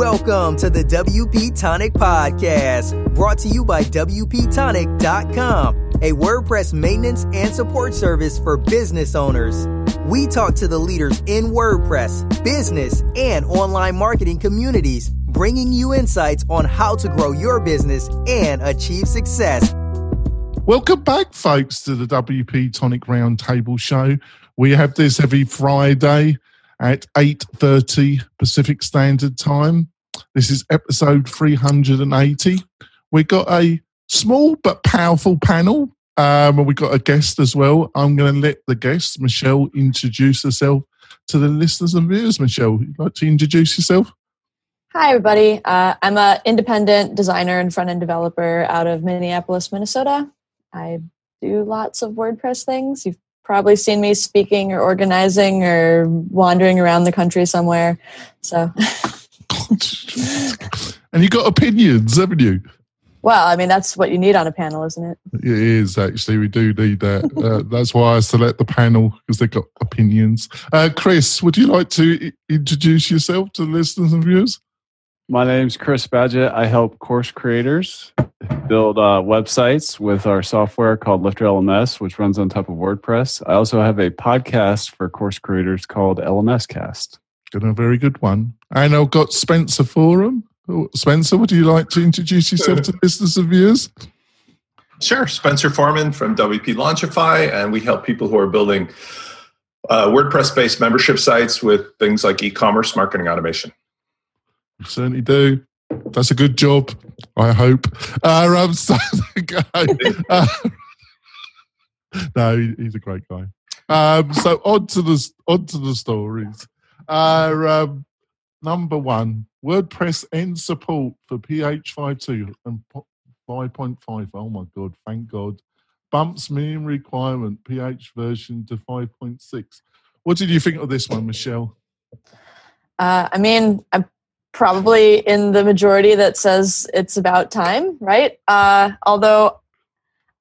Welcome to the WP Tonic Podcast, brought to you by WPTonic.com, a WordPress maintenance and support service for business owners. We talk to the leaders in WordPress, business, and online marketing communities, bringing you insights on how to grow your business and achieve success. Welcome back, folks, to the WP Tonic Roundtable Show. We have this every Friday at 8.30 Pacific Standard Time. This is episode 380. We've got a small but powerful panel. Um, and we've got a guest as well. I'm going to let the guest, Michelle, introduce herself to the listeners and viewers. Michelle, would you'd like to introduce yourself? Hi, everybody. Uh, I'm an independent designer and front end developer out of Minneapolis, Minnesota. I do lots of WordPress things. You've probably seen me speaking or organizing or wandering around the country somewhere. So, and you got opinions, haven't you? Well, I mean, that's what you need on a panel, isn't it? It is actually. We do need that. Uh, that's why I select the panel because they've got opinions. Uh, Chris, would you like to introduce yourself to the listeners and viewers? My name's Chris Badgett. I help course creators build uh, websites with our software called Lifter LMS, which runs on top of WordPress. I also have a podcast for course creators called LMS Cast. Got a very good one. And I've got Spencer Forman. Oh, Spencer, would you like to introduce yourself to listeners and viewers? Sure. Spencer Forman from WP Launchify, and we help people who are building uh, WordPress based membership sites with things like e commerce marketing automation. Certainly do. That's a good job, I hope. Uh, um, so uh, no, he, he's a great guy. Um, so on to the on to the stories. Uh, um, number one, WordPress ends support for PHP 5.2 and 5.5. Oh my god, thank God. Bumps minimum requirement PHP version to 5.6. What did you think of this one, Michelle? Uh, I mean, I'm probably in the majority that says it's about time, right? Uh, although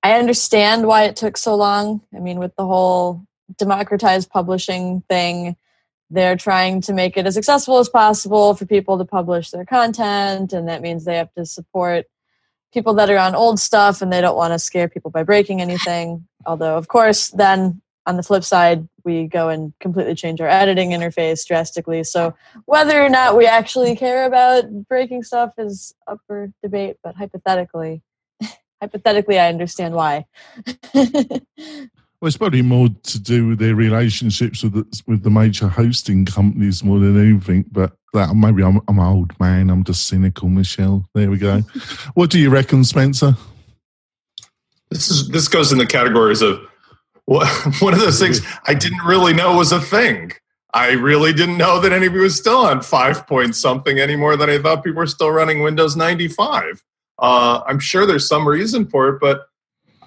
I understand why it took so long. I mean, with the whole democratized publishing thing, they're trying to make it as accessible as possible for people to publish their content, and that means they have to support people that are on old stuff and they don't want to scare people by breaking anything. Although, of course, then on the flip side, we go and completely change our editing interface drastically. So whether or not we actually care about breaking stuff is up for debate, but hypothetically, hypothetically, I understand why. well, it's probably more to do with their relationships with the, with the major hosting companies more than anything. But that maybe I'm, I'm an old man. I'm just cynical, Michelle. There we go. what do you reckon, Spencer? This is this goes in the categories of one of those things I didn't really know was a thing. I really didn't know that anybody was still on five point something anymore than I thought people were still running Windows 95. Uh, I'm sure there's some reason for it, but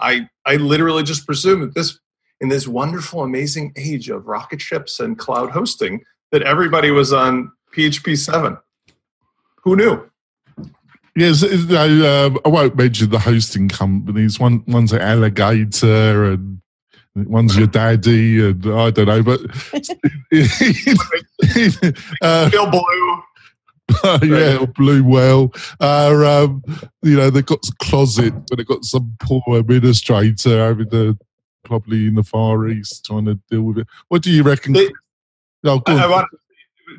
I I literally just presume that this in this wonderful, amazing age of rocket ships and cloud hosting that everybody was on PHP 7. Who knew? Yes, uh, I won't mention the hosting companies. One one's at Alligator and One's your daddy, and I don't know, but uh, Bill Blue. Yeah, blue whale. Uh, um, you know, they've got closet, but they've got some poor administrator over the probably in the Far East trying to deal with it. What do you reckon? It, oh, I, I want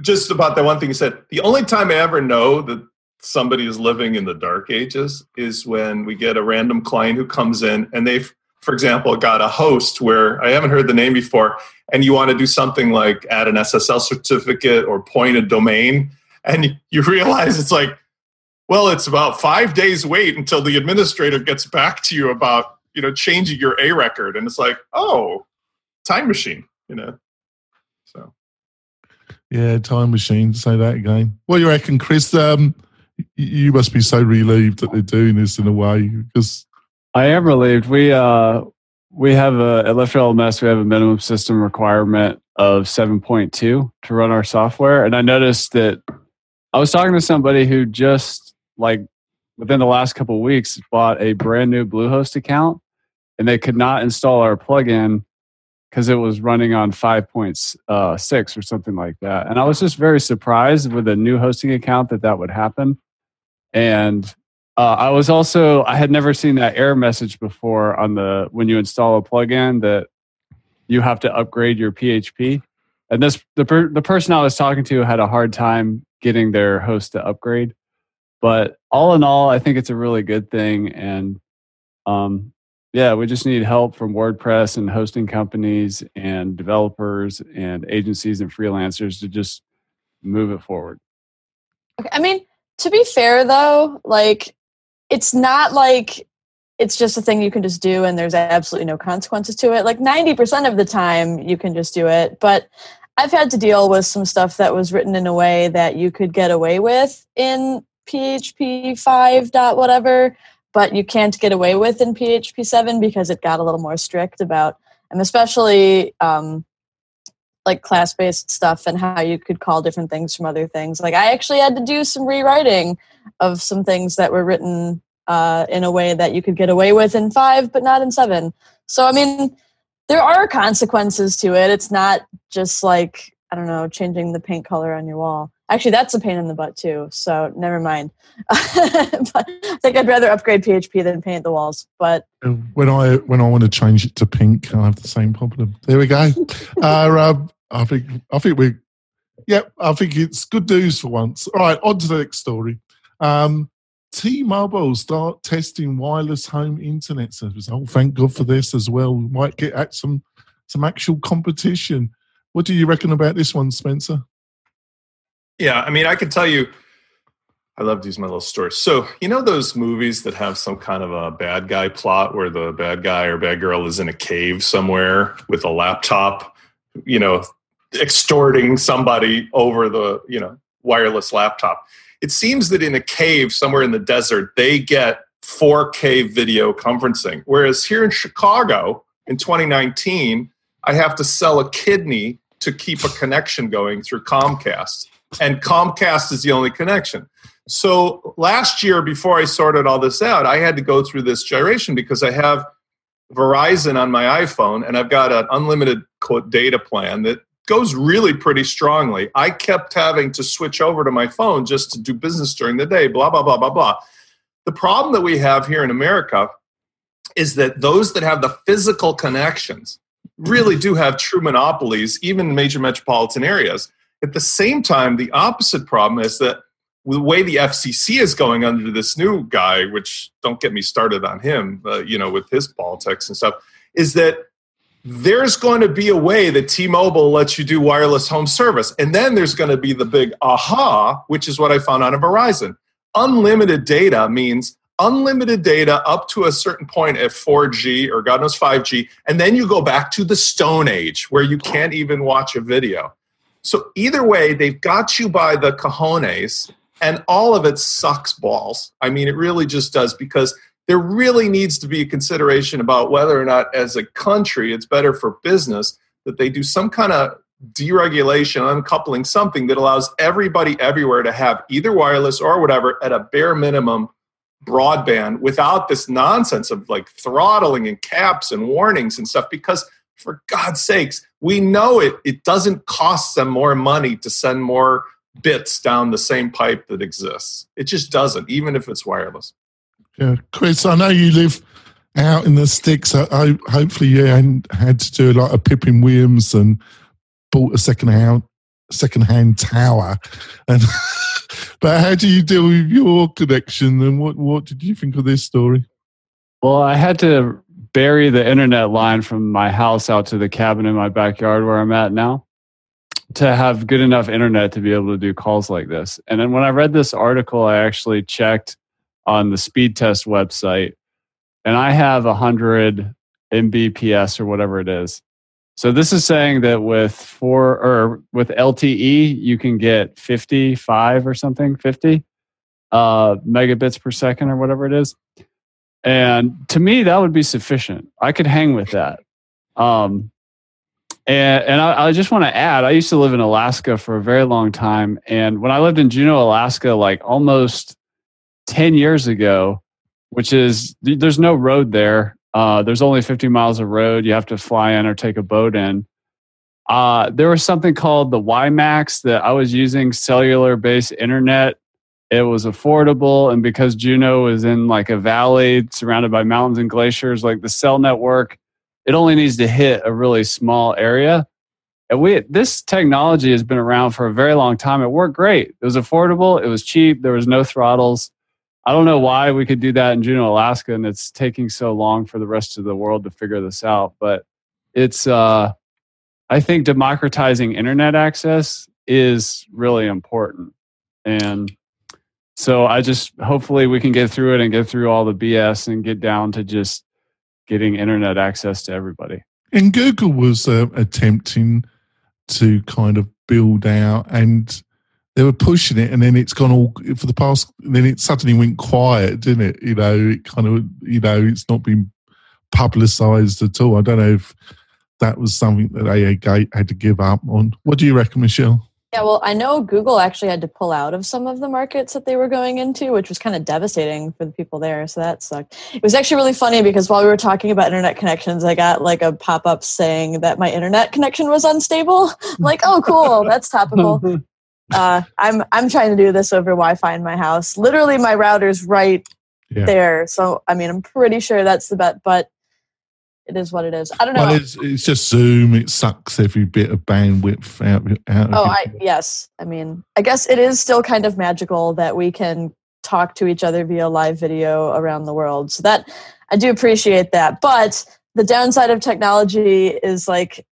just about that one thing you said. The only time I ever know that somebody is living in the dark ages is when we get a random client who comes in and they've for example, got a host where I haven't heard the name before, and you want to do something like add an SSL certificate or point a domain, and you realize it's like, well, it's about five days wait until the administrator gets back to you about you know changing your A record, and it's like, oh, time machine, you know. So, yeah, time machine. Say that again. What do you reckon, Chris? Um, you must be so relieved that they're doing this in a way because I am relieved. We uh we have a at Lifter LMS, we have a minimum system requirement of 7.2 to run our software. And I noticed that I was talking to somebody who just like within the last couple weeks bought a brand new Bluehost account and they could not install our plugin because it was running on 5.6 uh, or something like that. And I was just very surprised with a new hosting account that that would happen. And uh, I was also I had never seen that error message before on the when you install a plugin that you have to upgrade your PHP. And this the per, the person I was talking to had a hard time getting their host to upgrade. But all in all, I think it's a really good thing. And um, yeah, we just need help from WordPress and hosting companies and developers and agencies and freelancers to just move it forward. Okay. I mean, to be fair though, like it's not like it's just a thing you can just do and there's absolutely no consequences to it. Like 90% of the time you can just do it, but I've had to deal with some stuff that was written in a way that you could get away with in PHP 5 dot whatever, but you can't get away with in PHP 7 because it got a little more strict about, and especially um, like class based stuff and how you could call different things from other things. Like I actually had to do some rewriting of some things that were written uh, in a way that you could get away with in 5, but not in 7. So, I mean, there are consequences to it. It's not just like I don't know, changing the paint color on your wall. Actually, that's a pain in the butt too. So never mind. but I think I'd rather upgrade PHP than paint the walls. But when I when I want to change it to pink, I have the same problem. There we go. uh, um, I think I think we, yep. I think it's good news for once. All right, on to the next story. Um, T-Mobile start testing wireless home internet service. Oh, thank God for this as well. We might get at some some actual competition. What do you reckon about this one, Spencer? Yeah, I mean, I can tell you, I love these my little stories. So, you know those movies that have some kind of a bad guy plot where the bad guy or bad girl is in a cave somewhere with a laptop, you know, extorting somebody over the, you know, wireless laptop it seems that in a cave somewhere in the desert, they get 4K video conferencing. Whereas here in Chicago in 2019, I have to sell a kidney to keep a connection going through Comcast. And Comcast is the only connection. So last year, before I sorted all this out, I had to go through this gyration because I have Verizon on my iPhone and I've got an unlimited data plan that goes really pretty strongly. I kept having to switch over to my phone just to do business during the day, blah, blah, blah, blah, blah. The problem that we have here in America is that those that have the physical connections really do have true monopolies, even in major metropolitan areas. At the same time, the opposite problem is that the way the FCC is going under this new guy, which don't get me started on him, uh, you know, with his politics and stuff, is that there's going to be a way that T-Mobile lets you do wireless home service. And then there's going to be the big aha, which is what I found on Verizon. Unlimited data means unlimited data up to a certain point at 4G or God knows 5G. And then you go back to the Stone Age where you can't even watch a video. So either way, they've got you by the cojones and all of it sucks balls. I mean, it really just does because there really needs to be a consideration about whether or not, as a country, it's better for business that they do some kind of deregulation, uncoupling something that allows everybody everywhere to have either wireless or whatever at a bare minimum broadband without this nonsense of like throttling and caps and warnings and stuff because for god's sakes we know it it doesn't cost them more money to send more bits down the same pipe that exists it just doesn't even if it's wireless yeah, Chris, I know you live out in the sticks. I, I hopefully you hadn't had to do like a Pippin Williams and bought a second hand second hand tower. And but how do you deal with your connection? And what what did you think of this story? Well, I had to bury the internet line from my house out to the cabin in my backyard where I'm at now to have good enough internet to be able to do calls like this. And then when I read this article, I actually checked on the speed test website, and I have 100 Mbps or whatever it is. So this is saying that with four or with LTE, you can get 55 or something, 50 uh, megabits per second or whatever it is. And to me, that would be sufficient. I could hang with that. Um, and, and I, I, just want to add, I used to live in Alaska for a very long time. And when I lived in Juneau, Alaska, like almost 10 years ago, which is there's no road there. Uh, there's only 50 miles of road. You have to fly in or take a boat in. Uh, there was something called the WiMAX that I was using cellular based internet. It was affordable, and because Juneau was in like a valley surrounded by mountains and glaciers, like the cell network, it only needs to hit a really small area. And we this technology has been around for a very long time. It worked great. It was affordable. It was cheap. There was no throttles. I don't know why we could do that in Juneau, Alaska, and it's taking so long for the rest of the world to figure this out. But it's uh, I think democratizing internet access is really important. And so I just hopefully we can get through it and get through all the BS and get down to just getting internet access to everybody. And Google was uh, attempting to kind of build out and they were pushing it and then it's gone all for the past then it suddenly went quiet didn't it you know it kind of you know it's not been publicized at all i don't know if that was something that AA Gate had to give up on. What do you reckon, Michelle? Yeah, well, I know Google actually had to pull out of some of the markets that they were going into, which was kind of devastating for the people there. So that sucked. It was actually really funny because while we were talking about internet connections, I got like a pop up saying that my internet connection was unstable. I'm like, oh, cool, that's topical. Uh, I'm I'm trying to do this over Wi-Fi in my house. Literally, my router's right yeah. there. So I mean, I'm pretty sure that's the bet. But it is what it is. I don't know. Well, it's, it's just Zoom. It sucks every bit of bandwidth out. out oh, I, yes. I mean, I guess it is still kind of magical that we can talk to each other via live video around the world. So that I do appreciate that. But the downside of technology is like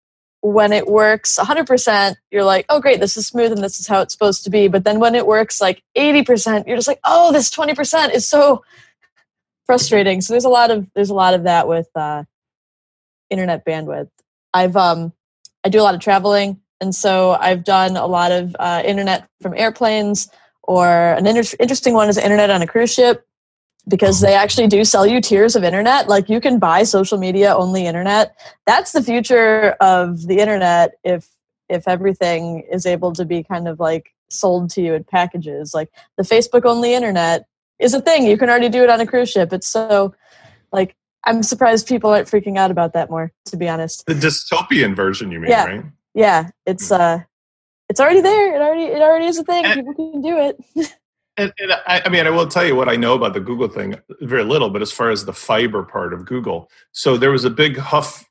when it works 100%, you're like, oh, great, this is smooth and this is how it's supposed to be. But then when it works like 80%, you're just like, oh, this 20% is so frustrating. So there's a lot of there's a lot of that with uh, internet bandwidth. I've um, I do a lot of traveling, and so I've done a lot of uh, internet from airplanes. Or an inter- interesting one is internet on a cruise ship because they actually do sell you tiers of internet. Like you can buy social media only internet. That's the future of the internet if if everything is able to be kind of like sold to you in packages. Like the Facebook only internet is a thing. You can already do it on a cruise ship. It's so like I'm surprised people aren't freaking out about that more. To be honest, the dystopian version, you mean? Yeah, right? yeah. It's hmm. uh, it's already there. It already it already is a thing. And, people can do it. and, and I, I, mean, I will tell you what I know about the Google thing. Very little, but as far as the fiber part of Google, so there was a big huff.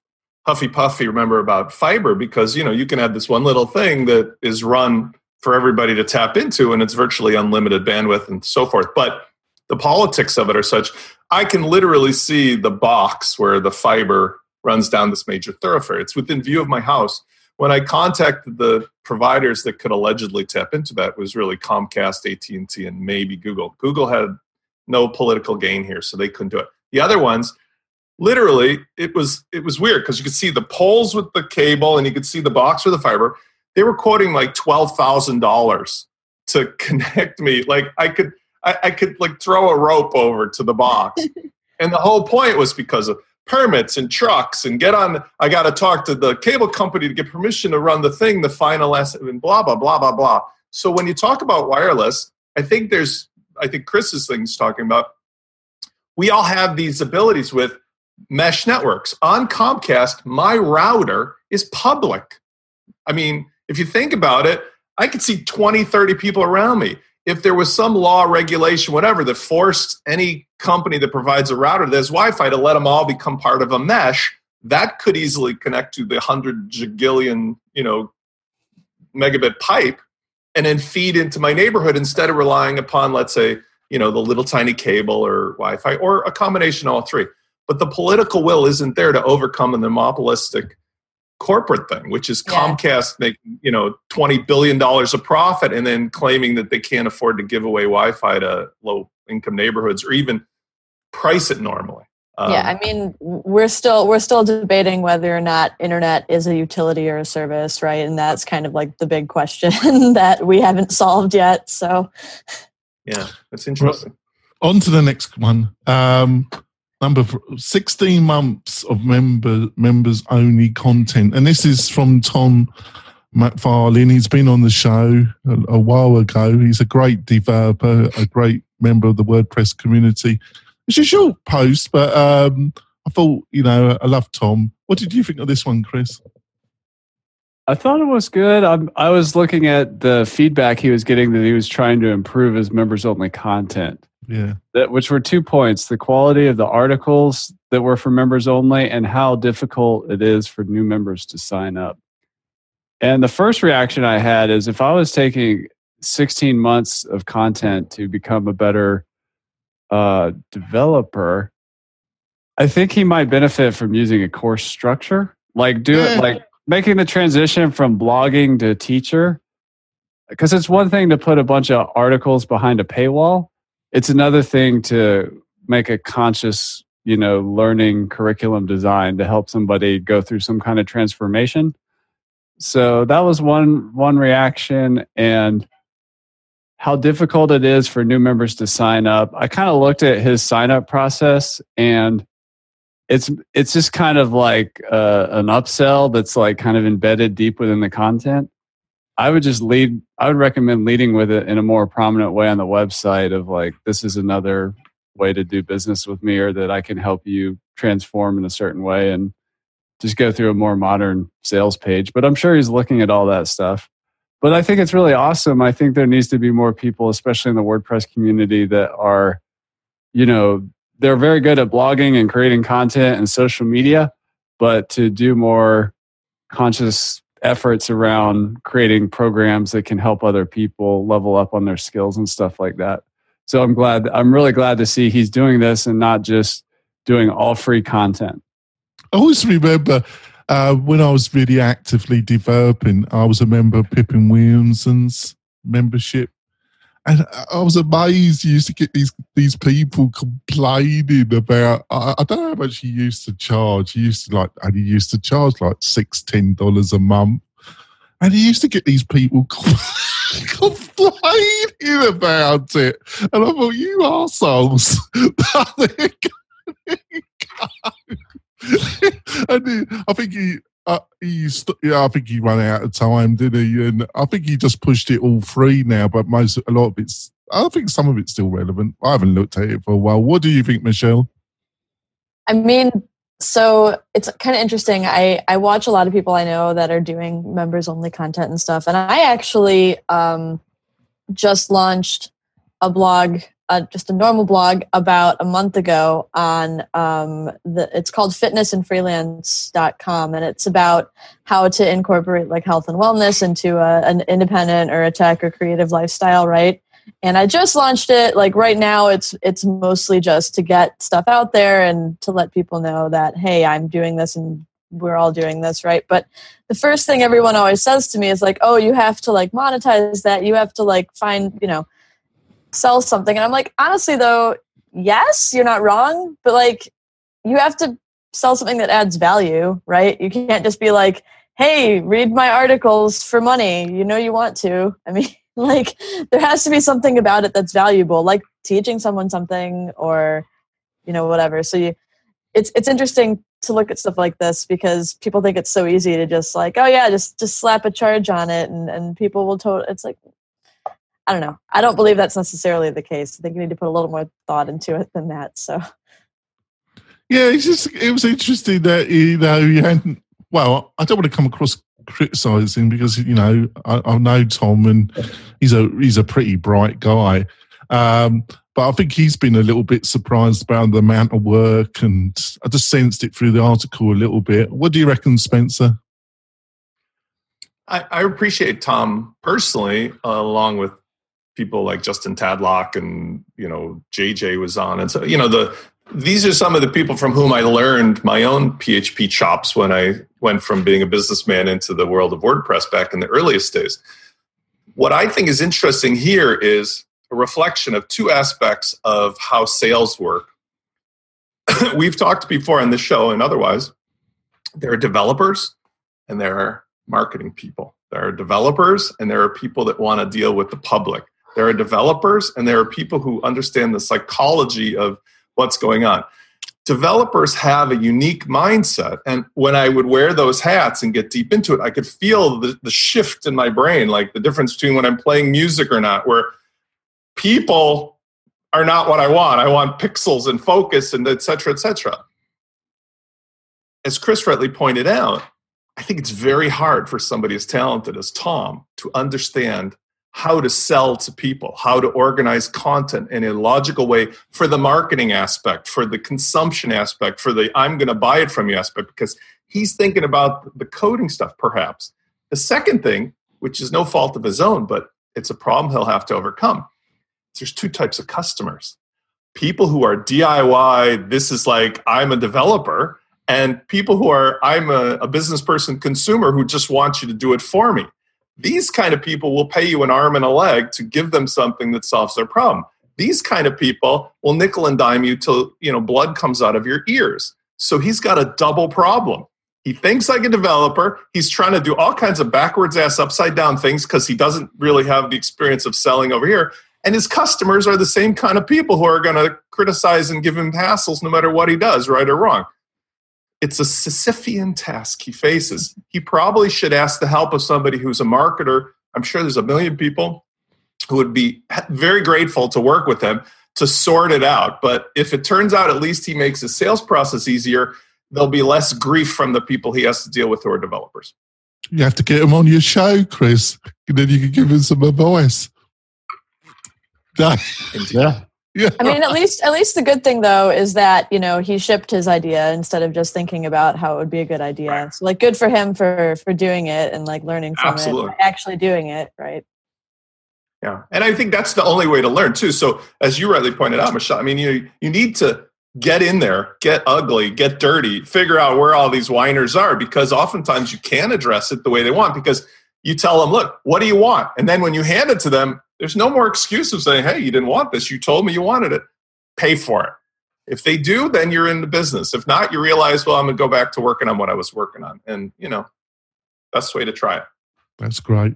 Huffy puffy, remember about fiber because you know you can have this one little thing that is run for everybody to tap into, and it's virtually unlimited bandwidth and so forth. But the politics of it are such I can literally see the box where the fiber runs down this major thoroughfare. It's within view of my house. When I contacted the providers that could allegedly tap into that was really Comcast, AT&T and maybe Google. Google had no political gain here so they couldn't do it. The other ones literally it was it was weird because you could see the poles with the cable and you could see the box with the fiber. They were quoting like $12,000 to connect me. Like I could I, I could like throw a rope over to the box. and the whole point was because of permits and trucks and get on i got to talk to the cable company to get permission to run the thing the final estimate and blah blah blah blah blah. So when you talk about wireless i think there's i think chris's thing's talking about we all have these abilities with mesh networks. On comcast my router is public. I mean if you think about it i could see 20 30 people around me if there was some law, regulation, whatever, that forced any company that provides a router that has Wi Fi to let them all become part of a mesh, that could easily connect to the 100 gigillion, you know, megabit pipe and then feed into my neighborhood instead of relying upon, let's say, you know, the little tiny cable or Wi Fi or a combination of all three. But the political will isn't there to overcome the monopolistic corporate thing, which is yeah. Comcast making you know twenty billion dollars of profit and then claiming that they can't afford to give away Wi-Fi to low income neighborhoods or even price it normally. Um, yeah, I mean, we're still we're still debating whether or not internet is a utility or a service, right? And that's kind of like the big question that we haven't solved yet. So, yeah, that's interesting. Well, on to the next one. Um, number 16 months of member members only content and this is from tom McFarlin he's been on the show a, a, while ago he's a great developer a great member of the wordpress community it's a short post but um, I thought, you know, I love Tom. What did you think of this one, Chris? I thought it was good. I'm, I was looking at the feedback he was getting that he was trying to improve his members only content. Yeah. That which were two points: the quality of the articles that were for members only, and how difficult it is for new members to sign up. And the first reaction I had is if I was taking 16 months of content to become a better uh, developer, I think he might benefit from using a course structure. Like do it like making the transition from blogging to teacher. Because it's one thing to put a bunch of articles behind a paywall. It's another thing to make a conscious, you know, learning curriculum design to help somebody go through some kind of transformation. So that was one one reaction and how difficult it is for new members to sign up. I kind of looked at his sign up process and it's it's just kind of like uh, an upsell that's like kind of embedded deep within the content. I would just lead. I would recommend leading with it in a more prominent way on the website of like this is another way to do business with me, or that I can help you transform in a certain way, and just go through a more modern sales page. But I'm sure he's looking at all that stuff. But I think it's really awesome. I think there needs to be more people, especially in the WordPress community, that are, you know, they're very good at blogging and creating content and social media, but to do more conscious efforts around creating programs that can help other people level up on their skills and stuff like that. So I'm glad, I'm really glad to see he's doing this and not just doing all free content. I always remember uh, when I was really actively developing, I was a member of Pippin Williamson's membership and I was amazed. You used to get these these people complaining about. I, I, don't know how much he used to charge. He used to like, and he used to charge like six, ten dollars a month. And he used to get these people complaining about it. And I thought, you assholes. and I think he, uh, yeah, I think he ran out of time, did he? And I think he just pushed it all free now. But most, a lot of it's, I think some of it's still relevant. I haven't looked at it for a while. What do you think, Michelle? I mean, so it's kind of interesting. I I watch a lot of people I know that are doing members only content and stuff, and I actually um, just launched a blog uh, just a normal blog about a month ago on um, the it's called fitnessandfreelance.com and it's about how to incorporate like health and wellness into a, an independent or a tech or creative lifestyle right? And i just launched it like right now it's it's mostly just to get stuff out there and to let people know that hey i'm doing this and we're all doing this right? But the first thing everyone always says to me is like oh you have to like monetize that. You have to like find you know sell something. And I'm like, honestly, though, yes, you're not wrong, but like, you have to sell something that adds value, right? You can't just be like, hey, read my articles for money. You know, you want to. I mean, like, there has to be something about it that's valuable, like teaching someone something or, you know, whatever. So you, it's, it's interesting to look at stuff like this because people think it's so easy to just like, oh yeah, just, just slap a charge on it and, and people will totally, it's like, I don't know. I don't believe that's necessarily the case. I think you need to put a little more thought into it than that. So, yeah, it's just it was interesting that you know you hadn't. Well, I don't want to come across criticizing because you know I, I know Tom and he's a he's a pretty bright guy. Um, but I think he's been a little bit surprised about the amount of work, and I just sensed it through the article a little bit. What do you reckon, Spencer? I, I appreciate Tom personally, uh, along with people like Justin Tadlock and you know JJ was on, and so you know the these are some of the people from whom I learned my own PHP chops when I went from being a businessman into the world of WordPress back in the earliest days. What I think is interesting here is a reflection of two aspects of how sales work. We've talked before on the show and otherwise. There are developers and there are marketing people. There are developers and there are people that want to deal with the public. There are developers and there are people who understand the psychology of what's going on. Developers have a unique mindset. And when I would wear those hats and get deep into it, I could feel the, the shift in my brain, like the difference between when I'm playing music or not, where people are not what I want. I want pixels and focus and et cetera, et cetera. as Chris rightly pointed out, I think it's very hard for somebody as talented as Tom to understand how to sell to people, how to organize content in a logical way for the marketing aspect, for the consumption aspect, for the I'm going to buy it from you aspect, because he's thinking about the coding stuff perhaps. The second thing, which is no fault of his own, but it's a problem he'll have to overcome, there's two types of customers people who are DIY, this is like I'm a developer, and people who are I'm a, a business person consumer who just wants you to do it for me these kind of people will pay you an arm and a leg to give them something that solves their problem. These kind of people will nickel and dime you till you know blood comes out of your ears. So he's got a double problem. He thinks like a developer. He's trying to do all kinds of backwards ass upside down things because he doesn't really have the experience of selling over here. And his customers are the same kind of people who are going to criticize and give him hassles no matter what he does, right or wrong. It's a Sisyphean task he faces. He probably should ask the help of somebody who's a marketer. I'm sure there's a million people who would be very grateful to work with him to sort it out. But if it turns out at least he makes the sales process easier, there'll be less grief from the people he has to deal with who are developers. You have to get him on your show, Chris. And then you can give him some advice. yeah. Yeah. I mean, at least at least the good thing though is that you know he shipped his idea instead of just thinking about how it would be a good idea. Right. So like, good for him for for doing it and like learning from Absolutely. it, actually doing it, right? Yeah, and I think that's the only way to learn too. So as you rightly pointed out, Michelle, I mean, you you need to get in there, get ugly, get dirty, figure out where all these whiners are because oftentimes you can't address it the way they want because you tell them, look, what do you want? And then when you hand it to them, there's no more excuse of saying, hey, you didn't want this. You told me you wanted it. Pay for it. If they do, then you're in the business. If not, you realize, well, I'm going to go back to working on what I was working on. And, you know, best way to try it. That's great.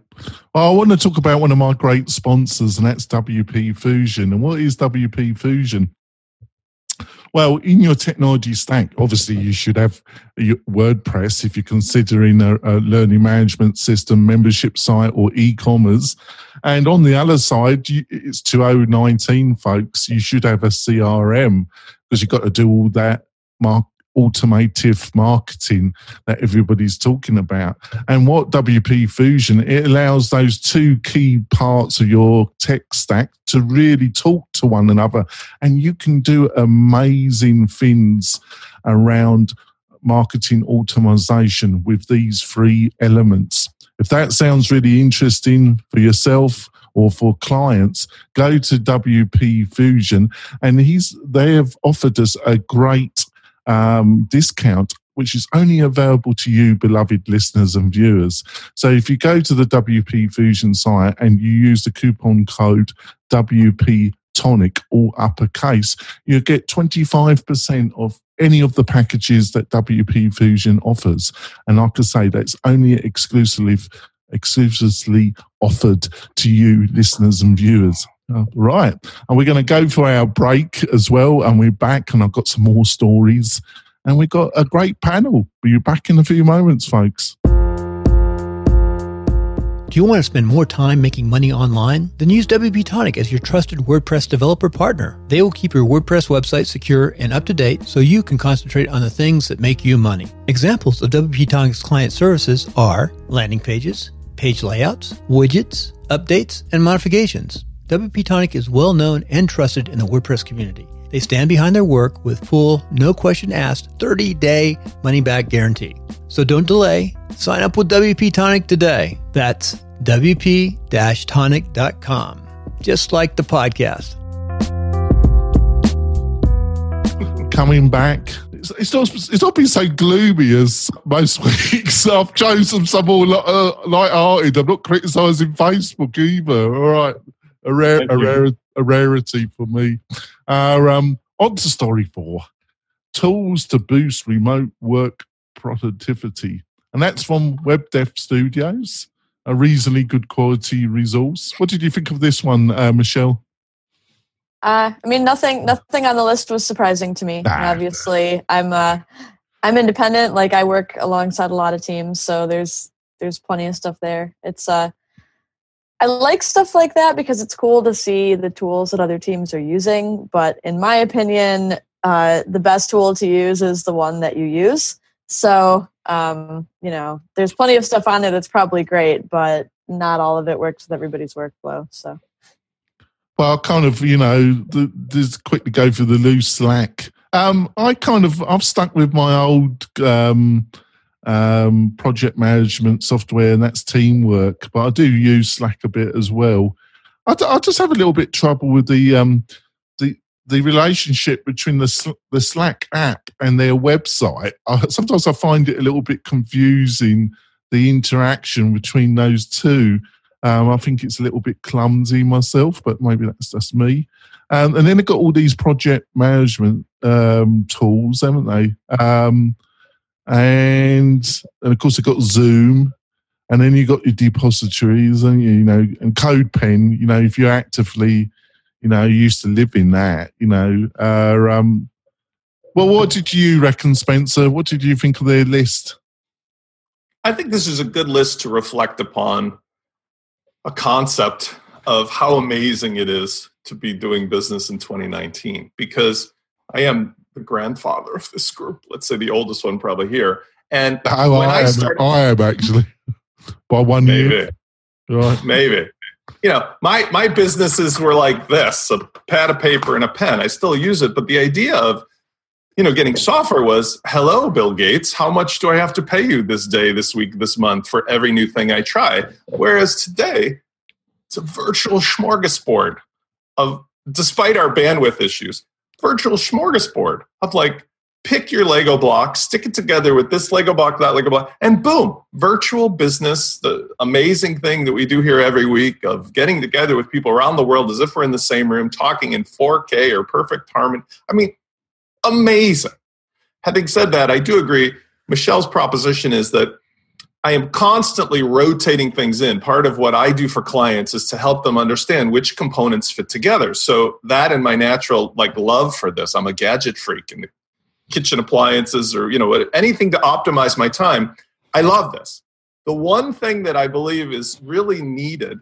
Well, I want to talk about one of my great sponsors, and that's WP Fusion. And what is WP Fusion? Well, in your technology stack, obviously you should have WordPress if you're considering a, a learning management system, membership site, or e-commerce. And on the other side, you, it's 2019, folks. You should have a CRM because you've got to do all that mark, automotive marketing that everybody's talking about. And what WP Fusion, it allows those two key parts of your tech stack to really talk to one another. And you can do amazing things around marketing automation with these three elements. If that sounds really interesting for yourself, or for clients, go to WP Fusion, and he's they have offered us a great um, discount which is only available to you, beloved listeners and viewers. So if you go to the WP Fusion site and you use the coupon code WP Tonic, all uppercase, you get 25% of any of the packages that WP Fusion offers. And like I say, that's only exclusively exclusively offered to you, listeners and viewers. Oh, right. And we're going to go for our break as well. And we're back, and I've got some more stories. And we've got a great panel. We'll be back in a few moments, folks. Do you want to spend more time making money online? Then use WP Tonic as your trusted WordPress developer partner. They will keep your WordPress website secure and up to date so you can concentrate on the things that make you money. Examples of WP Tonic's client services are landing pages, page layouts, widgets, updates, and modifications. WP Tonic is well known and trusted in the WordPress community. They stand behind their work with full, no question asked, 30 day money back guarantee. So don't delay. Sign up with WP Tonic today. That's WP tonic.com, just like the podcast. Coming back it's, not it's not been so gloomy as most weeks. I've chosen some more uh, light-hearted. I'm not criticising Facebook either. All right, a rare, a, rare, a rarity for me. Uh, um, on to story four: tools to boost remote work productivity, and that's from Web Dev Studios, a reasonably good quality resource. What did you think of this one, uh, Michelle? Uh, I mean, nothing, nothing on the list was surprising to me. Nah. Obviously, I'm, uh, I'm independent. Like I work alongside a lot of teams, so there's, there's plenty of stuff there. It's, uh, I like stuff like that because it's cool to see the tools that other teams are using. But in my opinion, uh, the best tool to use is the one that you use. So, um, you know, there's plenty of stuff on there that's probably great, but not all of it works with everybody's workflow. So, well, kind of, you know, the, just quickly go for the loose slack. Um, I kind of, I've stuck with my old um, um, project management software, and that's Teamwork. But I do use Slack a bit as well. I, I just have a little bit trouble with the um, the the relationship between the the Slack app and their website. I, sometimes I find it a little bit confusing the interaction between those two. Um, I think it's a little bit clumsy myself, but maybe that's just me. Um, and then they've got all these project management um, tools, haven't they? And and of course they've got Zoom, and then you got your depositories, and you know, and CodePen. You know, if you're actively, you know, used to live in that, you know. Uh, um, well, what did you reckon, Spencer? What did you think of their list? I think this is a good list to reflect upon a concept of how amazing it is to be doing business in 2019 because I am the grandfather of this group. Let's say the oldest one probably here. And oh, when I, I, started, I am actually by one maybe, year. Right. Maybe. You know, my my businesses were like this: a pad of paper and a pen. I still use it, but the idea of you know getting software was, "Hello, Bill Gates, how much do I have to pay you this day, this week, this month for every new thing I try?" Whereas today, it's a virtual smorgasbord of, despite our bandwidth issues, virtual smorgasbord of like pick your Lego block, stick it together with this Lego block, that Lego block, and boom, virtual business, the amazing thing that we do here every week of getting together with people around the world as if we're in the same room talking in 4K or perfect harmony. I mean, amazing. Having said that, I do agree. Michelle's proposition is that I am constantly rotating things in. Part of what I do for clients is to help them understand which components fit together. So that and my natural like love for this, I'm a gadget freak and kitchen appliances or you know anything to optimize my time. I love this. The one thing that I believe is really needed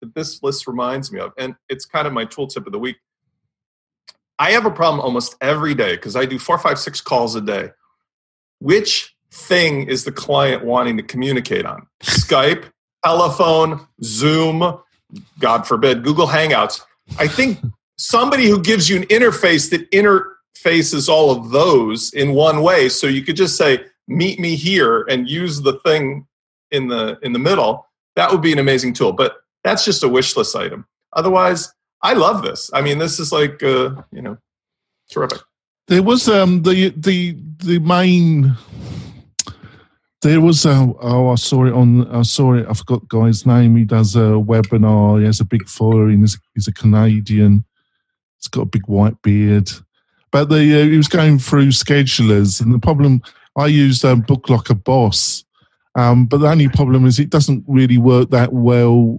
that this list reminds me of, and it's kind of my tooltip of the week. I have a problem almost every day because I do four, five, six calls a day. Which thing is the client wanting to communicate on? Skype, telephone, Zoom, God forbid, Google Hangouts. I think somebody who gives you an interface that interfaces all of those in one way. So you could just say, meet me here and use the thing in the in the middle. That would be an amazing tool. But that's just a wish list item. Otherwise, I love this. I mean, this is like uh, you know, terrific. There was um the the the main there was a, oh I saw it on I saw it I forgot guy's name. He does a webinar. He has a big following. He's, he's a Canadian. He's got a big white beard. But the uh, he was going through schedulers and the problem I used um, Book Like A Boss. Um, but the only problem is it doesn't really work that well.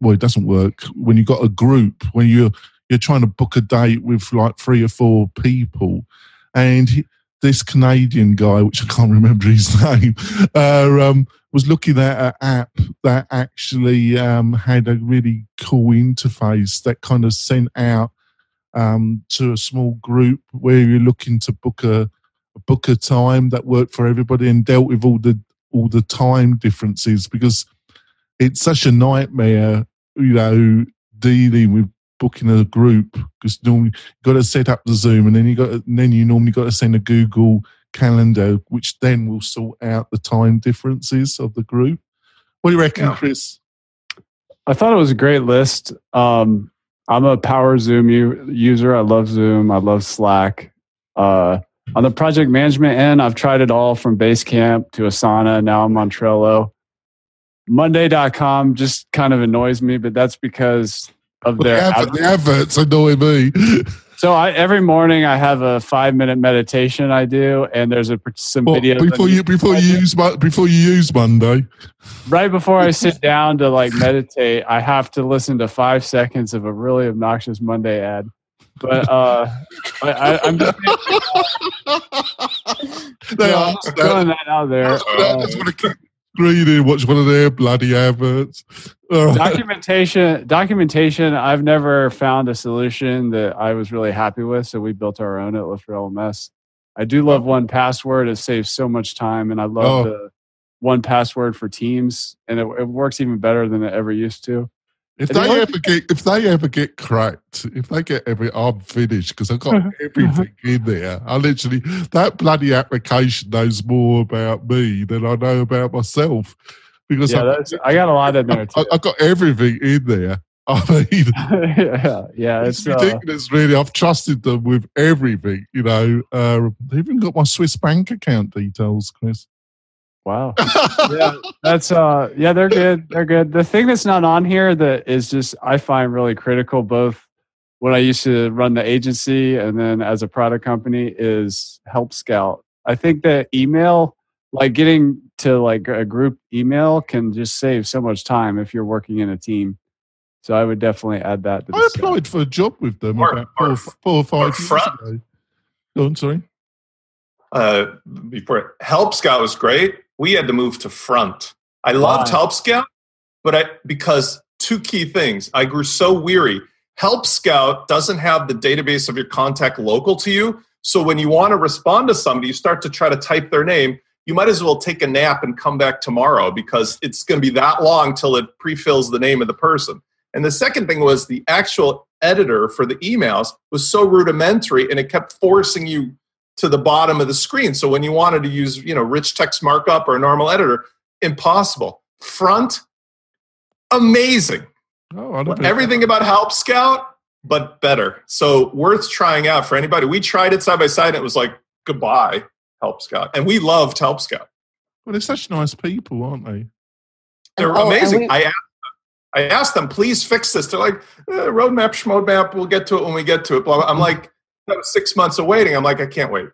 Well it doesn't work when you've got a group when you're you're trying to book a date with like three or four people. And this Canadian guy, which I can't remember his name, uh, um, was looking at an app that actually um, had a really cool interface that kind of sent out um, to a small group where you're looking to book a, book a time that worked for everybody and dealt with all the all the time differences because it's such a nightmare, you know, dealing with booking a group because normally you got to set up the Zoom and then you got to, then you normally got to send a Google Calendar, which then will sort out the time differences of the group. What do you reckon. Chris? I thought it was a great list. Um, I'm a Power Zoom u- user. I love Zoom. I love Slack. Uh, on the project management end, I've tried it all from Basecamp to Asana. Now I'm on Trello. Monday.com just kind of annoys me, but that's because of their the, advert, the adverts annoy me. So I, every morning I have a five minute meditation I do, and there's a some well, videos before you before you use before you use Monday. Right before I sit down to like meditate, I have to listen to five seconds of a really obnoxious Monday ad. But uh, I, am just they are throwing that out there. I just want to keep reading, watch one of their bloody adverts. Documentation, documentation. I've never found a solution that I was really happy with, so we built our own at Lifter LMS. I do love 1Password. It saves so much time, and I love Oh. the 1Password for Teams, and it, it works even better than it ever used to. If And they ever get, if they ever get cracked, if they get every, I'm finished because I've got everything in there. I literally that bloody application knows more about me than I know about myself because Yeah, I, I got a lot in there I, too. I've got everything in there. I mean, yeah, yeah, it's, it's uh, ridiculous, really. I've trusted them with everything. You know, uh, they even got my Swiss bank account details, Chris. wow. yeah, that's uh yeah, they're good. They're good. The thing that's not on here that is just I find really critical both when I used to run the agency and then as a product company is Help Scout. I think that email like getting to like a group email can just save so much time if you're working in a team. So I would definitely add that to the I stack. applied for a job with them Or- about four, or- four or five or years front. ago. Go on, sorry. uh, before Help Scout was great. We had to move to Front. I loved Why? Help Scout, but I because two key things. I grew so weary. Help Scout doesn't have the database of your contact local to you. So when you want to respond to somebody, you start to try to type their name. You might as well take a nap and come back tomorrow because it's going to be that long till it pre-fills the name of the person. And the second thing was the actual editor for the emails was so rudimentary and it kept forcing you to the bottom of the screen. So when you wanted to use, you know, rich text markup or a normal editor, impossible. Front, amazing. Oh, I don't Everything about Help Scout, but better. So worth trying out for anybody. We tried it side by side and it was like goodbye, Help Scout. And we loved Help Scout. Well, they're such nice people, aren't they? They're Oh, amazing. we- I asked I asked them, please fix this. They're like, eh, roadmap, schmodmap, we'll get to it when we get to it. Blah, blah. I'm like, that was six months of waiting. I'm like, I can't wait.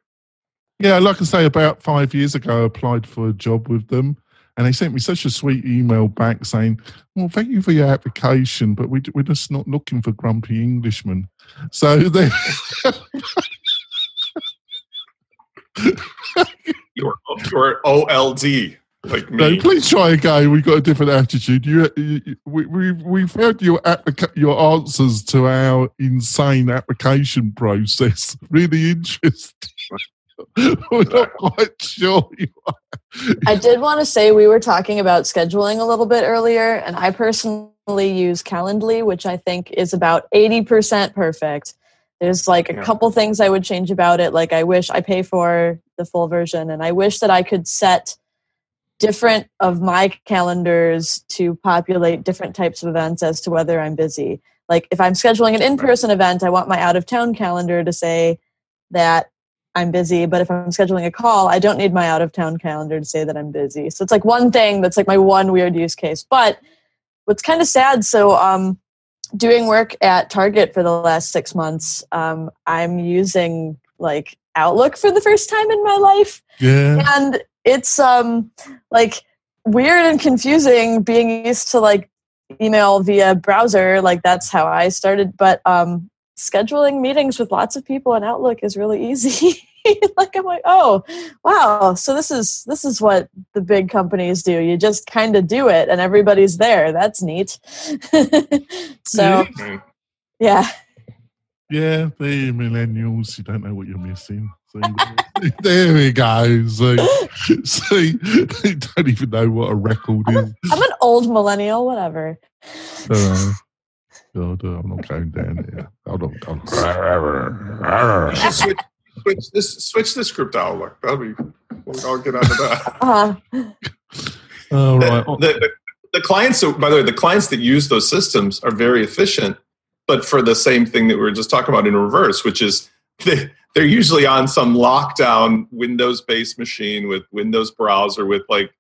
Yeah, like I say, about five years ago, I applied for a job with them, and they sent me such a sweet email back saying, "Well, thank you for your application, but we, we're just not looking for grumpy Englishmen." So they, You're, you're OLD, like no, me. please try again. We've got a different attitude. You, you we, we, we found your applica- your answers to our insane application process really interesting. we're not quite sure. You I did want to say we were talking about scheduling a little bit earlier, and I personally use Calendly, which I think is about 80% perfect. There's like a Yeah. couple things I would change about it. Like, I wish I pay for the full version, and I wish that I could set different of my calendars to populate different types of events as to whether I'm busy. Like, if I'm scheduling an in person event, I want my out of town calendar to say that I'm busy, but if I'm scheduling a call, I don't need my out of town calendar to say that I'm busy. So it's like one thing that's like my one weird use case. But what's kind of sad, so um, doing work at Target for the last six months, um, I'm using like Outlook for the first time in my life. yeah, And it's um like weird and confusing being used to like email via browser. Like that's how I started. But um scheduling meetings with lots of people in Outlook is really easy. like I'm like, oh wow, so this is this is what the big companies do. You just kind of do it and everybody's there. That's neat. so yeah. Yeah, they're millennials. You don't know what you're missing. See, there we go. See, see, they don't even know what a record I'm, is. I'm an old millennial, whatever. Uh, God, I'm not going down there. I'm not, I'm, switch, switch this switch this group to Outlook. That'll be. We'll all get onto that. Uh, all the, right. the, the, the clients, so by the way, the clients that use those systems are very efficient, but for the same thing that we were just talking about in reverse, which is they, they're usually on some lockdown Windows-based machine with Windows browser with like,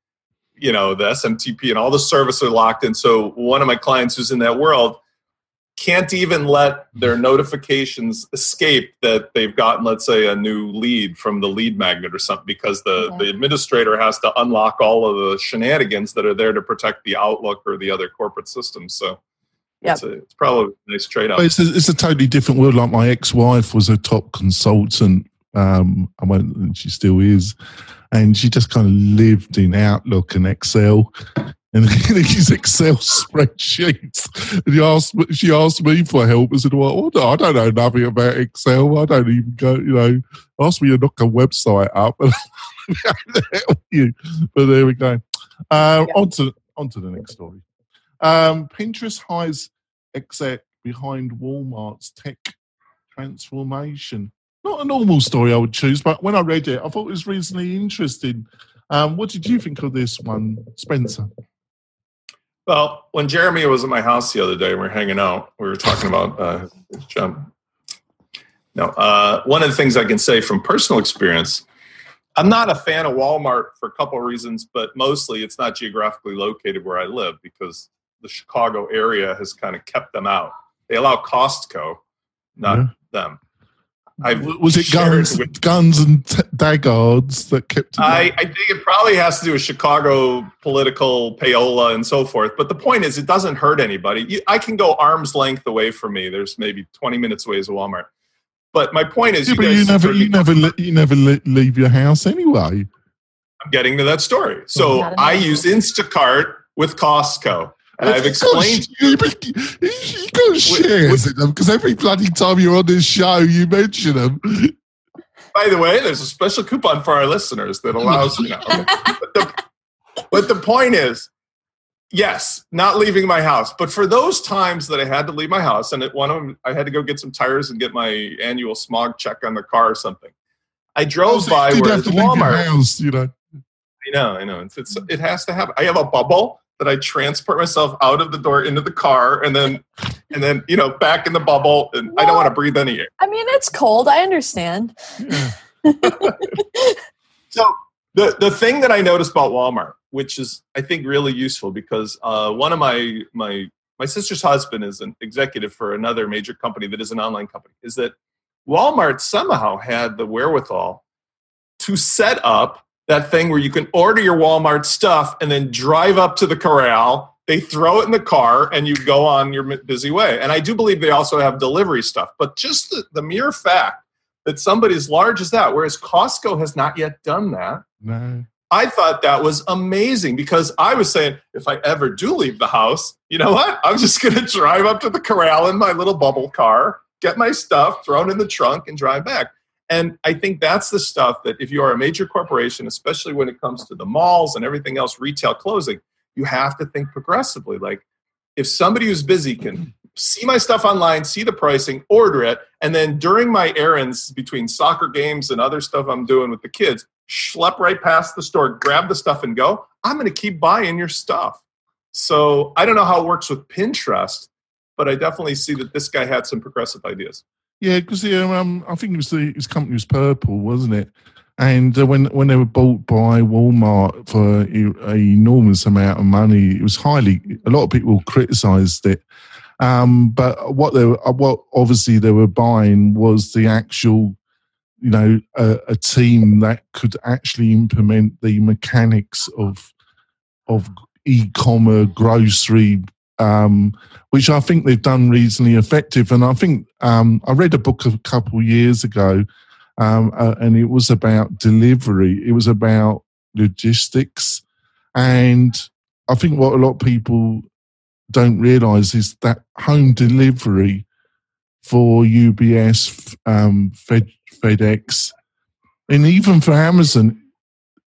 you know, the SMTP and all the services are locked in. So one of my clients who's in that world can't even let their notifications escape that they've gotten, let's say, a new lead from the lead magnet or something, because the, Okay. the administrator has to unlock all of the shenanigans that are there to protect the Outlook or the other corporate systems. So Yep. it's, a, it's probably a nice trade off. It's a, it's a totally different world. Like my ex-wife was a top consultant. Um, I won't, and she still is, and she just kind of lived in Outlook and Excel. In these Excel spreadsheets. And he asked, she asked me for help. I said, well, I don't know nothing about Excel. I don't even go, you know, ask me to knock a website up and help you. But there we go. Uh, yeah. on, to, on to the next story. Um, Pinterest hires exec behind Walmart's tech transformation. Not a normal story I would choose, but when I read it, I thought it was reasonably interesting. Um, what did you think of this one, Spencer? Well, when Jeremy was at my house the other day, we were hanging out. We were talking about uh, jump. No, uh, one of the things I can say from personal experience, I'm not a fan of Walmart for a couple of reasons, but mostly it's not geographically located where I live because the Chicago area has kind of kept them out. They allow Costco, not yeah. them. I've was it guns, with, guns and t- daggards that kept? I, I, think it probably has to do with Chicago political payola and so forth. But the point is, it doesn't hurt anybody. You, I can go arm's length away from me. There's maybe 20 minutes away is a Walmart. But my point is, yeah, you, you never, you never, you never leave your house anyway. I'm getting to that story. So I use Instacart with Costco. And I've explained. to You, you got shares in them because every bloody time you're on this show, you mention them. By the way, there's a special coupon for our listeners that allows you know. but, the, but the point is, yes, not leaving my house. But for those times that I had to leave my house, and at one of them, I had to go get some tires and get my annual smog check on the car or something. I drove by where Walmart. House, you know. I know, I know. It's, it's, it has to happen. I have a bubble that I transport myself out of the door into the car and then and then you know back in the bubble and well, I don't want to breathe any air. I mean it's cold, I understand. So the the thing that I noticed about Walmart, which is I think really useful because uh, one of my my my sister's husband is an executive for another major company that is an online company, is that Walmart somehow had the wherewithal to set up that thing where you can order your Walmart stuff and then drive up to the corral. They throw it in the car and you go on your busy way. And I do believe they also have delivery stuff. But just the, the mere fact that somebody as large as that, whereas Costco has not yet done that. No. I thought that was amazing because I was saying, if I ever do leave the house, you know what? I'm just going to drive up to the corral in my little bubble car, get my stuff thrown in the trunk, and drive back. And I think that's the stuff that if you are a major corporation, especially when it comes to the malls and everything else, retail closing, you have to think progressively. Like if somebody who's busy can see my stuff online, see the pricing, order it, and then during my errands between soccer games and other stuff I'm doing with the kids, schlep right past the store, grab the stuff and go, I'm going to keep buying your stuff. So I don't know how it works with Pinterest, but I definitely see that this guy had some progressive ideas. Yeah, because um, I think it was the, his company was Purple, wasn't it? And uh, when when they were bought by Walmart for an enormous amount of money, it was highly. A lot of people criticised it, um, but what they were, uh, what obviously they were buying was the actual, you know, a, a team that could actually implement the mechanics of of e-commerce grocery um, which I think they've done reasonably effective. And I think um, I read a book a couple years ago, um, uh, and it was about delivery. It was about logistics, and I think what a lot of people don't realize is that home delivery for UPS, um, Fed, FedEx, and even for Amazon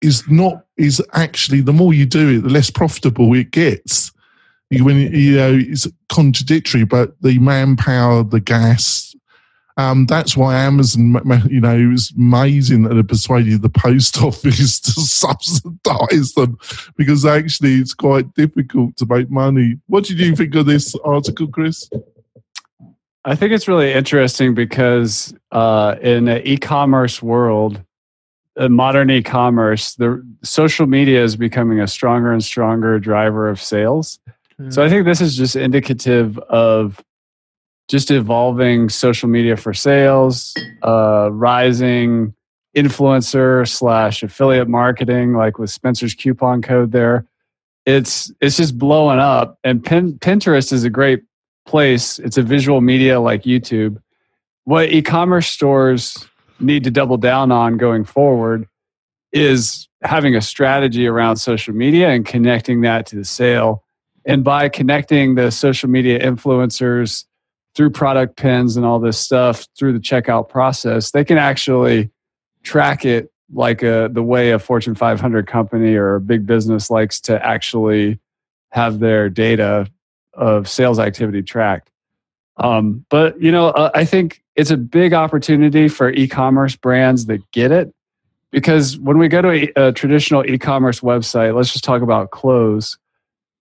is not is actually the more you do it, the less profitable it gets you know it's contradictory, but the manpower, the gas. Um, that's why Amazon, you know, it was amazing that they persuaded the post office to subsidize them because actually it's quite difficult to make money. What did you think of this article, Chris? I think it's really interesting because uh, in an e-commerce world, modern e-commerce, the social media is becoming a stronger and stronger driver of sales. So I think this is just indicative of just evolving social media for sales, uh, rising influencer slash affiliate marketing, like with Spencer's coupon code there. It's it's just blowing up, and Pin, Pinterest is a great place. It's a visual media like YouTube. What e-commerce stores need to double down on going forward is having a strategy around social media and connecting that to the sale. And by connecting the social media influencers through product pins and all this stuff through the checkout process, they can actually track it like a, the way a Fortune 500 company or a big business likes to actually have their data of sales activity tracked. Um, but you know, uh, I think it's a big opportunity for e-commerce brands that get it because when we go to a, a traditional e-commerce website, let's just talk about clothes.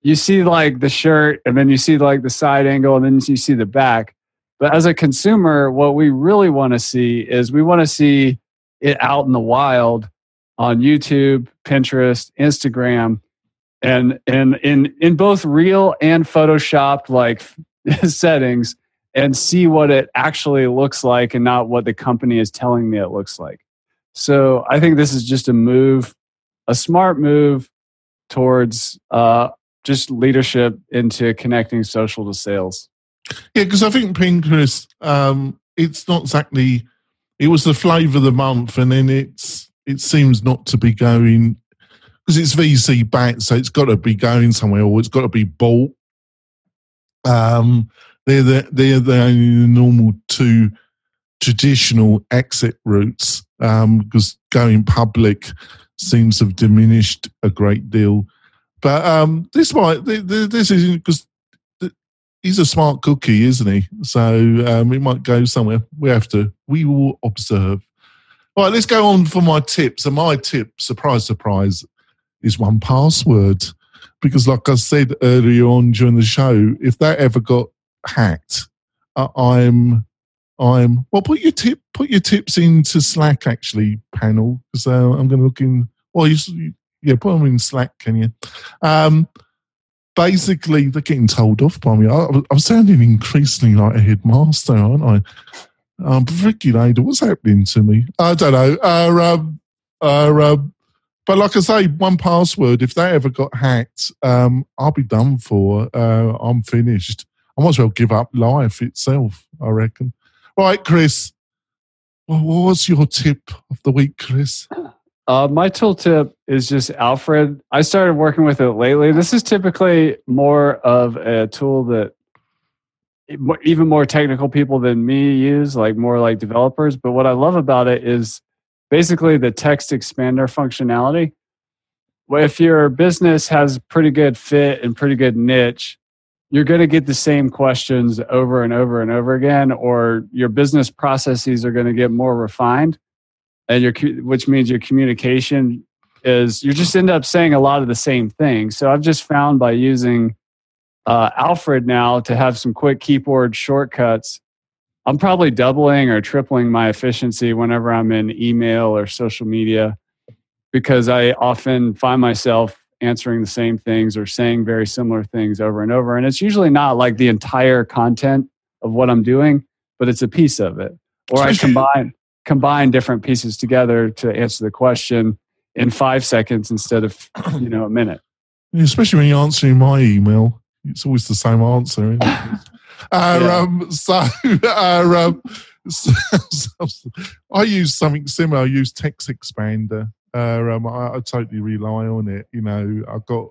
You see like the shirt, and then you see like the side angle, and then you see the back. But as a consumer, what we really want to see is we want to see it out in the wild on YouTube, Pinterest, Instagram, and and in in both real and photoshopped like settings and see what it actually looks like and not what the company is telling me it looks like. So I think this is just a move, a smart move towards uh, just leadership into connecting social to sales. Yeah, because I think Pinterest, um, it's not exactly. It was the flavour of the month, and then it's it seems not to be going because it's VC backed, so it's got to be going somewhere, or it's got to be bought. Um, they're the they're the only normal two traditional exit routes because um, going public seems to have diminished a great deal. But um, this might this is because he's a smart cookie, isn't he? So um, it might go somewhere. We have to. We will observe. All right, let's go on for my tips. And my tip, surprise, surprise, is 1Password. Because, like I said earlier on during the show, if that ever got hacked, uh, I'm I'm well. Put your tip. Put your tips into Slack actually, panel, because uh, I'm going to look in. Well, you, yeah, put them in Slack, can you? Um, basically, they're getting told off by me. I, am sounding increasingly like a headmaster, aren't I? Um, Lader, what's happening to me? I don't know. Uh, um, uh, um, but like I say, 1Password. If that ever got hacked, um, I'll be done for. Uh, I'm finished. I might as well give up life itself. I reckon. Right, Chris. Well, was your tip of the week, Chris? Uh, my tool tip is just Alfred. I started working with it lately. This is typically more of a tool that even more technical people than me use, like more like developers. But what I love about it is basically the text expander functionality. If your business has pretty good fit and pretty good niche, you're going to get the same questions over and over and over again, or your business processes are going to get more refined, and your which means your communication is you just end up saying a lot of the same things. So I've just found by using uh, Alfred now to have some quick keyboard shortcuts, I'm probably doubling or tripling my efficiency whenever I'm in email or social media because I often find myself answering the same things or saying very similar things over and over. And it's usually not like the entire content of what I'm doing, but it's a piece of it. Or I combine combine different pieces together to answer the question in five seconds instead of you know a minute. Especially when you're answering my email, it's always the same answer. uh, yeah. um, so, uh, um, so, so, I use something similar. I use Text Expander uh, um, I, I, totally rely on it. You know, I've got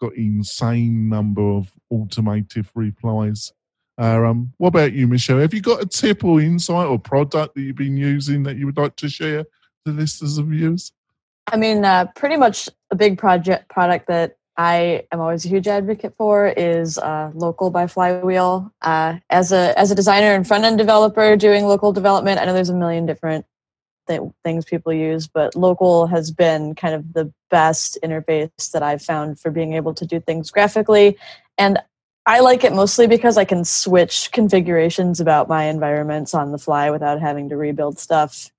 got insane number of automated replies. Uh, um, what about you, Michelle? Have you got a tip or insight or product that you've been using that you would like to share to listeners and viewers? I mean, uh, pretty much a big project product that I am always a huge advocate for is uh, local by Flywheel. Uh, as a as a designer and front end developer doing local development, I know there's a million different th- things people use, but local has been kind of the best interface that I've found for being able to do things graphically. And I like it mostly because I can switch configurations about my environments on the fly without having to rebuild stuff.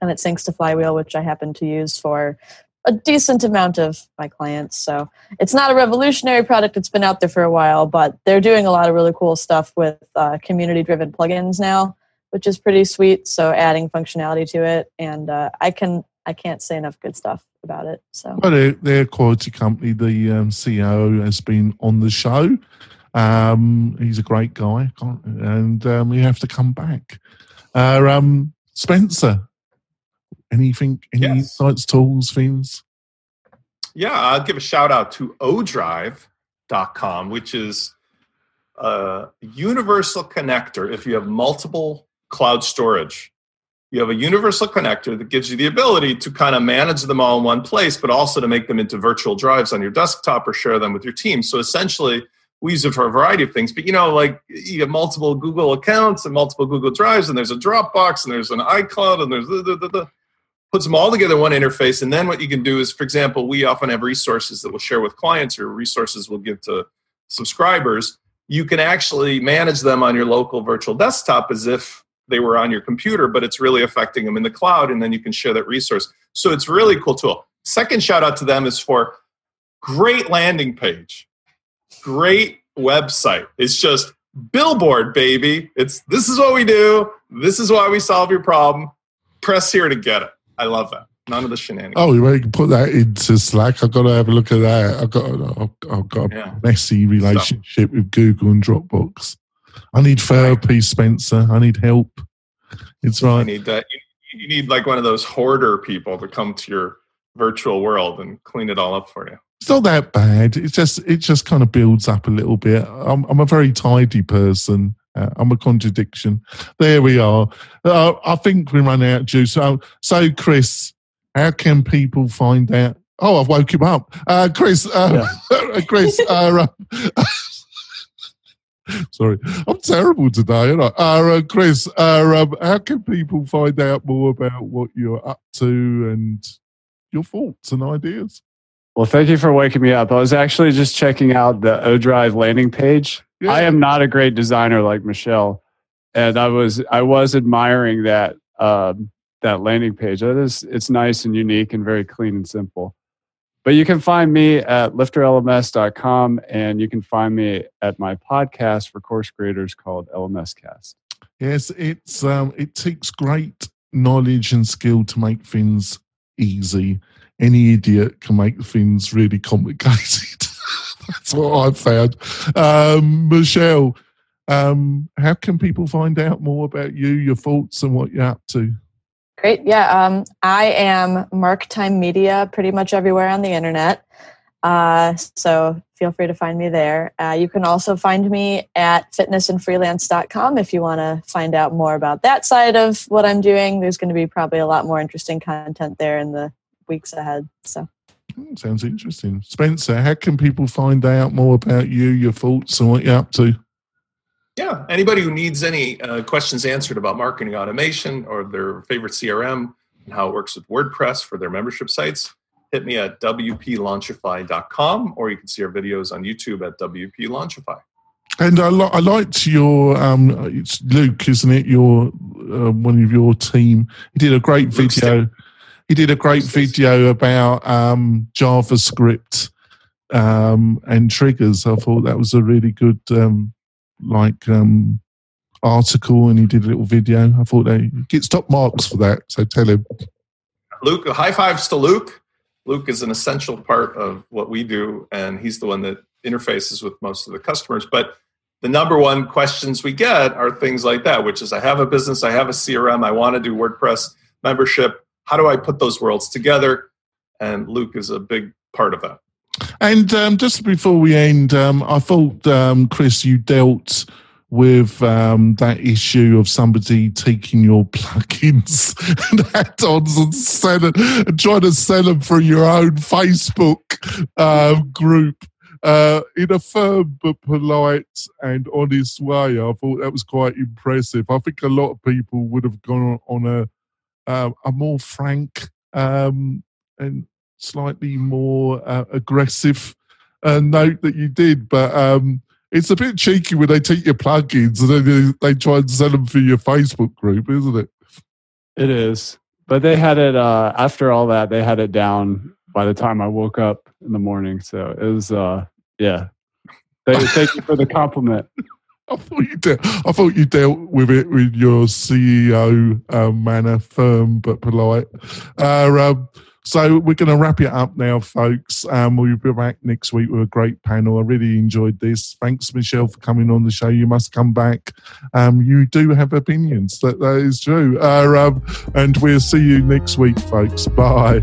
And it syncs to Flywheel, which I happen to use for a decent amount of my clients. So it's not a revolutionary product. It's been out there for a while, but they're doing a lot of really cool stuff with uh, community driven plugins now which is pretty sweet. So adding functionality to it, and uh, I can I can't say enough good stuff about it. So, they're a quality company. The um, CEO has been on the show. Um, he's a great guy, and um, we have to come back. Uh, um, Spencer, anything, any yes. insights, tools, things? Yeah, I'll give a shout out to odrive.com, which is a universal connector if you have multiple cloud storage. You have a universal connector that gives you the ability to kind of manage them all in one place, but also to make them into virtual drives on your desktop or share them with your team. So essentially, we use it for a variety of things. But you know, like you have multiple Google accounts and multiple Google Drives, and there's a Dropbox, and there's an iCloud, and there's the, the, the, the puts them all together one interface. And then what you can do is, for example, we often have resources that we'll share with clients or resources we'll give to subscribers. You can actually manage them on your local virtual desktop as if they were on your computer, but it's really affecting them in the cloud, and then you can share that resource. So it's really cool tool. Second shout out to them is for great landing page, great website. It's just billboard, baby. It's this is what we do. This is why we solve your problem. Press here to get it. I love that. None of the shenanigans. Oh, you can put that into Slack. I've got to have a look at that. I've got, I've, I've got a Yeah. messy relationship with Google and Dropbox. I need therapy, Spencer. I need help. It's You right. need that. You, you need like one of those hoarder people to come to your virtual world and clean it all up for you. It's not that bad. It's just it just kind of builds up a little bit. I'm I'm a very tidy person. Uh, I'm a contradiction. There we are. Uh, I think we run out of juice. So, so Chris, how can people find out? Oh, I've woke him up. Uh, Chris, uh, Chris, uh, uh, sorry, I'm terrible today. Aren't I? Uh, uh, Chris, uh, um, how can people find out more about what you're up to and your thoughts and ideas? Well, thank you for waking me up. I was actually just checking out the ODrive landing page. Yeah. I am not a great designer like Michelle, and I was I was admiring that um, that landing page. That is, it's nice and unique and very clean and simple. But you can find me at lifterlms.com, and you can find me at my podcast for course creators called LMS Cast. Yes, it's um, it takes great knowledge and skill to make things easy. Any idiot can make things really complicated. That's what I've found. Um, Michelle, um, how can people find out more about you, your thoughts, and what you're up to? Great. Yeah. Um, I am Mark Time Media pretty much everywhere on the internet. Uh, so feel free to find me there. Uh, you can also find me at fitnessandfreelance.com if you want to find out more about that side of what I'm doing. There's going to be probably a lot more interesting content there in the weeks ahead. So Hmm, Sounds interesting. Spencer, how can people find out more about you, your thoughts, and what you're up to? Yeah, anybody who needs any uh, questions answered about marketing automation or their favorite CRM and how it works with WordPress for their membership sites, hit me at wplaunchify.com or you can see our videos on YouTube at wplaunchify. And I, li- I liked your um, it's Luke, isn't it? Your uh, one of your team. He did a great Luke video. He did a great video about um, JavaScript um, and triggers. I thought that was a really good um, like um, article, and he did a little video. I thought they he gets top marks for that. So tell him. Luke, high fives to Luke. Luke is an essential part of what we do, and he's the one that interfaces with most of the customers. But the number one questions we get are things like that, which is I have a business, I have a CRM, I want to do WordPress membership. How do I put those worlds together? And Luke is a big part of that. And um, just before we end, um, I thought, um, Chris, you dealt with um, that issue of somebody taking your plugins and add-ons and, selling, and trying to sell them through your own Facebook uh, group uh, in a firm but polite and honest way. I thought that was quite impressive. I think a lot of people would have gone on a uh, a more frank um, and slightly more uh, aggressive uh, note that you did, but um, it's a bit cheeky when they take your plugins and then they, they try and sell them through your Facebook group, isn't it? It is. But they had it uh after all that, they had it down by the time I woke up in the morning. So it was uh yeah. Thank, thank you for the compliment. I thought you dealt. I thought you dealt with it with your CEO um, manner, firm but polite. Uh, um, so we're going to wrap it up now, folks. Um, we'll be back next week with a great panel. I really enjoyed this. Thanks, Michelle, for coming on the show. You must come back. Um, you do have opinions. That that is true. Uh, um, and we'll see you next week, folks. Bye.